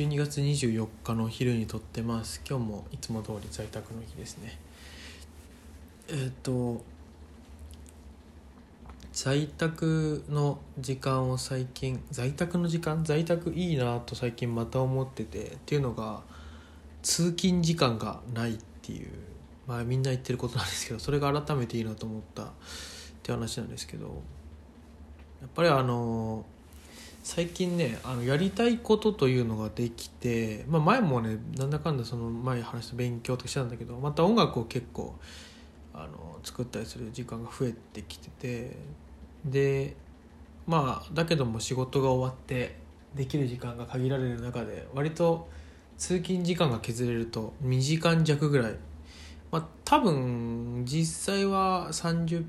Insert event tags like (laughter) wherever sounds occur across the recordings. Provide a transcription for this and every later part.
12月24日の昼に撮ってます。今日もいつも通り在宅の日ですね。えっ、ー、と在宅の時間を最近在宅の時間？在宅いいなと最近また思っててっていうのが通勤時間がないっていう。まあみんな言ってることなんですけどそれが改めていいなと思ったって話なんですけどやっぱりあの最近ねあのやりたいことというのができて、まあ、前もねなんだかんだその前話した勉強とかしてたんだけどまた音楽を結構あの作ったりする時間が増えてきててでまあだけども仕事が終わってできる時間が限られる中で割と通勤時間が削れると2時間弱ぐらい。まあ多分実際は30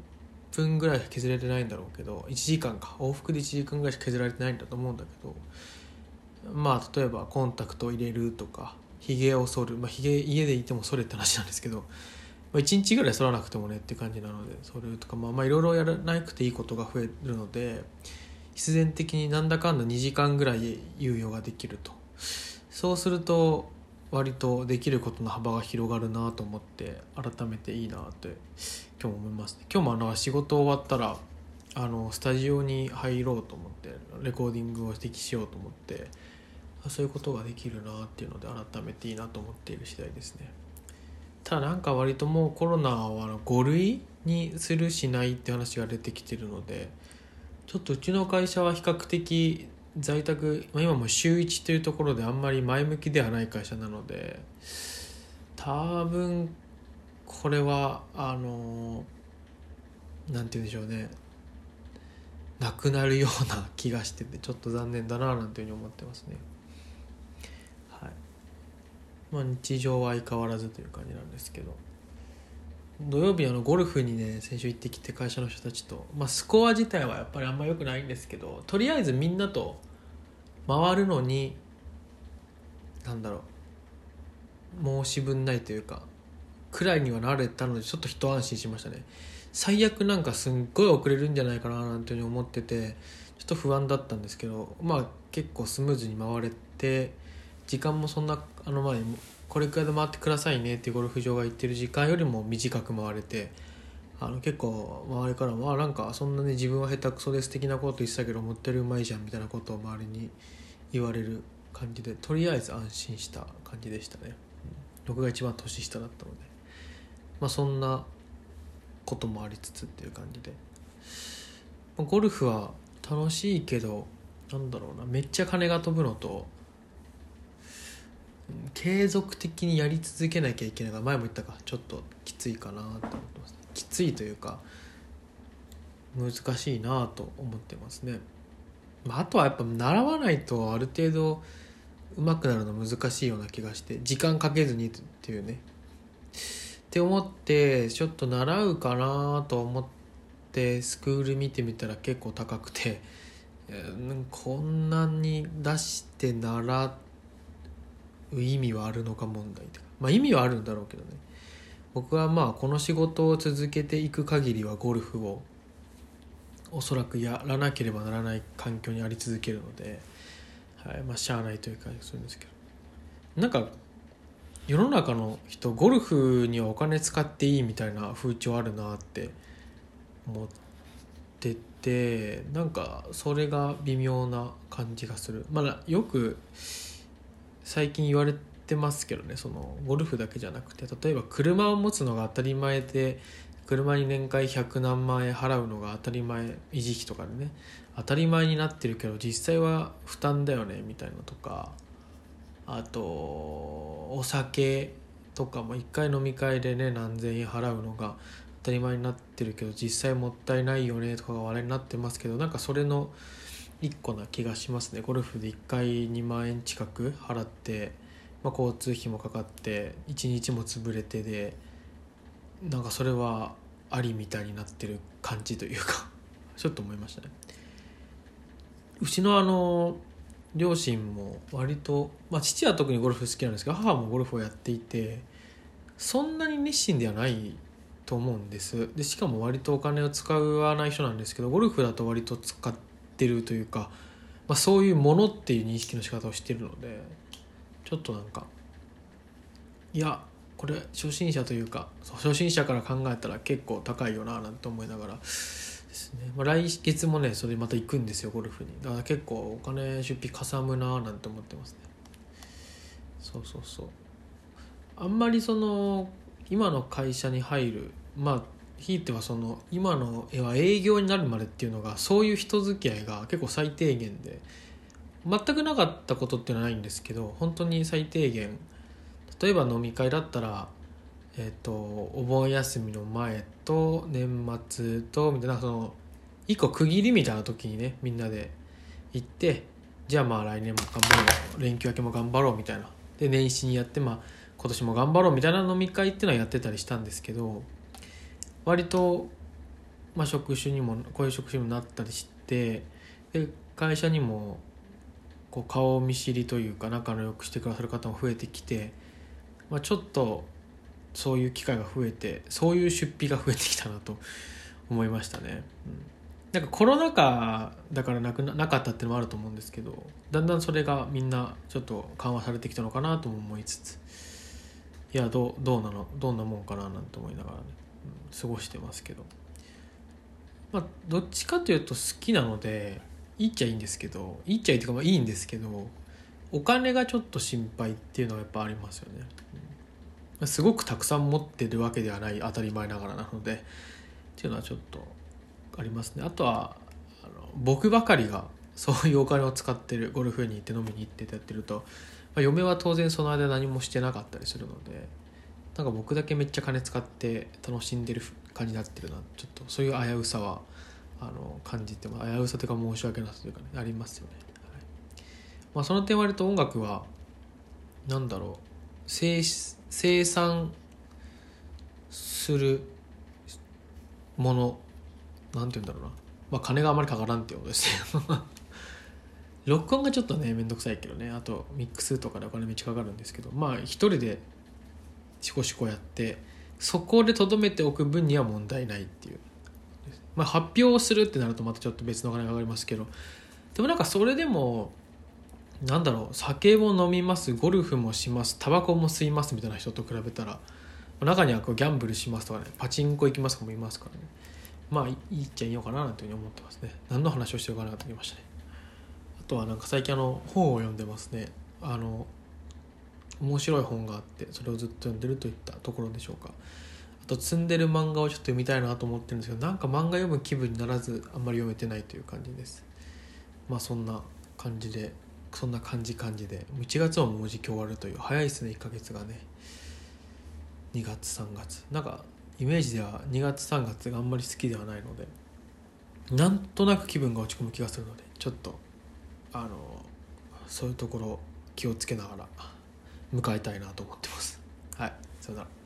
分ぐらい削れてないんだろうけど1時間か。往復で1時間ぐらいしか削られてないんだと思うんだけどまあ例えばコンタクトを入れるとかひげを剃る。まあひげ家でいても剃れって話なんですけど、まあ、1日ぐらい剃らなくてもねって感じなのでそれとかまあまあいろいろやらなくていいことが増えるので必然的になんだかんだ2時間ぐらい猶予ができると。そうすると割とできることの幅が広がるなと思って改めていいなって今日も思います、ね、今日もあの仕事終わったらあのスタジオに入ろうと思ってレコーディングを指摘しようと思ってそういうことができるなっていうので改めていいなと思っている次第ですね。ただなんか割ともうコロナは5類にするしないって話が出てきてるのでちょっとうちの会社は比較的在宅、まあ、今も週1というところであんまり前向きではない会社なので多分これはあのなんて言うんでしょうね。なくなるような気がしててちょっと残念だななんていうふうに思ってますね。はい。まあ日常は相変わらずという感じなんですけど。土曜日あのゴルフにね先週行ってきて会社の人たちと、まあ、スコア自体はやっぱりあんま良くないんですけどとりあえずみんなと回るのになんだろう申し分ないというかくらいにはなれたのでちょっと一安心しましたね。最悪なんかすっごい遅れるんじゃないかななんていうふうに思っててちょっと不安だったんですけどまあ結構スムーズに回れて時間もそんなあの前これくらいで回ってくださいねってゴルフ場が言ってる時間よりも短く回れてあの結構周りからも「あなんかそんなね自分は下手くそです的なこと言ってたけど思ってるうまいじゃん」みたいなことを周りに言われる感じでとりあえず安心した感じでしたね、僕が一番年下だったので。まあそんなこともありつつっていう感じで。ゴルフは楽しいけどなんだろうな。めっちゃ金が飛ぶのと継続的にやり続けなきゃいけないが前も言ったか。ちょっときついかなと思ってますきついというか難しいなと思ってますね、まあ、あとはやっぱ習わないとある程度上手くなるの難しいような気がして時間かけずにっていうね。って思ってちょっと習うかなと思ってスクール見てみたら結構高くてこんなに出して習って意味はあるのか問題とか。まあ意味はあるんだろうけどね。僕はまあこの仕事を続けていく限りはゴルフをおそらくやらなければならない環境にあり続けるので、はいまあ、しゃあないという感じがするんですけど。なんか世の中の人ゴルフにはお金使っていいみたいな風潮あるなって思っててなんかそれが微妙な感じがする。まあよく最近言われてますけどねそのゴルフだけじゃなくて例えば車を持つのが当たり前で車に年会100何万円払うのが当たり前維持費とかでね当たり前になってるけど実際は負担だよねみたいなとかあとお酒とかも1回飲み会でね何千円払うのが当たり前になってるけど実際もったいないよねとかが話題になってますけどなんかそれの1個な気がしますね。ゴルフで1回2万円近く払って、まあ、交通費もかかって1日も潰れてでなんかそれはありみたいになってる感じというか (laughs) ちょっと思いましたね。うちのあの両親も割と、まあ、父は特にゴルフ好きなんですけど母もゴルフをやっていてそんなに熱心ではないと思うんです。でしかも割とお金を使わない人なんですけどゴルフだと割と使ってるというか、まあ、そういうものっていう認識の仕方をしてるのでちょっとなんかいやこれ初心者というか初心者から考えたら結構高いよななんて思いながらですね、まあ、来月もねそれまた行くんですよゴルフに。だから結構お金出費かさむななんて思ってますね。そうそうそう。あんまりその今の会社に入るまあひいてはその今の絵は営業になるまでっていうのがそういう人付き合いが結構最低限で全くなかったことっていうのはないんですけど本当に最低限例えば飲み会だったらえっ、とお盆休みの前と年末とみたいなその一個区切りみたいな時にねみんなで行ってじゃあまあ来年も頑張ろう連休明けも頑張ろうみたいな。で年始にやってまあ今年も頑張ろうみたいな飲み会っていうのはやってたりしたんですけど割と、まあ、職種にもこういう職種にもなったりしてで会社にもこう顔見知りというか仲の良くしてくださる方も増えてきて、まあ、ちょっとそういう機会が増えてそういう出費が増えてきたなと (laughs) 思いましたね。うんなんかコロナ禍だからなくなかったっていうのもあると思うんですけどだんだんそれがみんなちょっと緩和されてきたのかなとも思いつついやどうどうなのどんなもんかななんて思いながらね、過ごしてますけど。まあどっちかというと好きなのでいいっちゃいいんですけどいいっちゃいいっていうかまあいいんですけどお金がちょっと心配っていうのはやっぱありますよね、うん、すごくたくさん持ってるわけではない当たり前ながらなので。っていうのはちょっとありますね。あとはあの僕ばかりがそういうお金を使ってるゴルフに行って飲みに行ってってやってると、まあ、嫁は当然その間何もしてなかったりするので。なんか僕だけめっちゃ金使って楽しんでる感じになってるなちょっとそういう危うさはあの感じても危うさというか申し訳なさというかねありますよね、はいまあ、その点割と音楽は何だろう生生産するものなんて言うんだろうな、まあ、金があまりかからんっていうことですね (laughs) 録音がちょっとねめんどくさいけどね。あとミックスとかでお金めっちゃかかるんですけどまあ一人でシコシコやってそこでとどめておく分には問題ないっていう、まあ、発表するってなるとまたちょっと別のお金がかかりますけど。でもなんかそれでもなんだろう酒も飲みますゴルフもしますタバコも吸いますみたいな人と比べたら中にはこうギャンブルしますとかねパチンコ行きますとかもいますからね。まあいいっちゃいいのかななんていうふうに思ってますね。何の話をしてるかなと思いましたね。あとはなんか最近あの本を読んでますね。あの面白い本があってそれをずっと読んでるといったところでしょうか。あと積んでる漫画をちょっと読みたいなと思ってるんですけどなんか漫画読む気分にならずあんまり読めてないという感じです。まあそんな感じでそんな感じ感じで1月はもうじき終わるという早いですね1ヶ月がね。2月3月。なんかイメージでは2月3月があんまり好きではないのでなんとなく気分が落ち込む気がするのでちょっとあのそういうところ気をつけながら迎えたいなと思ってます。はい。さよなら。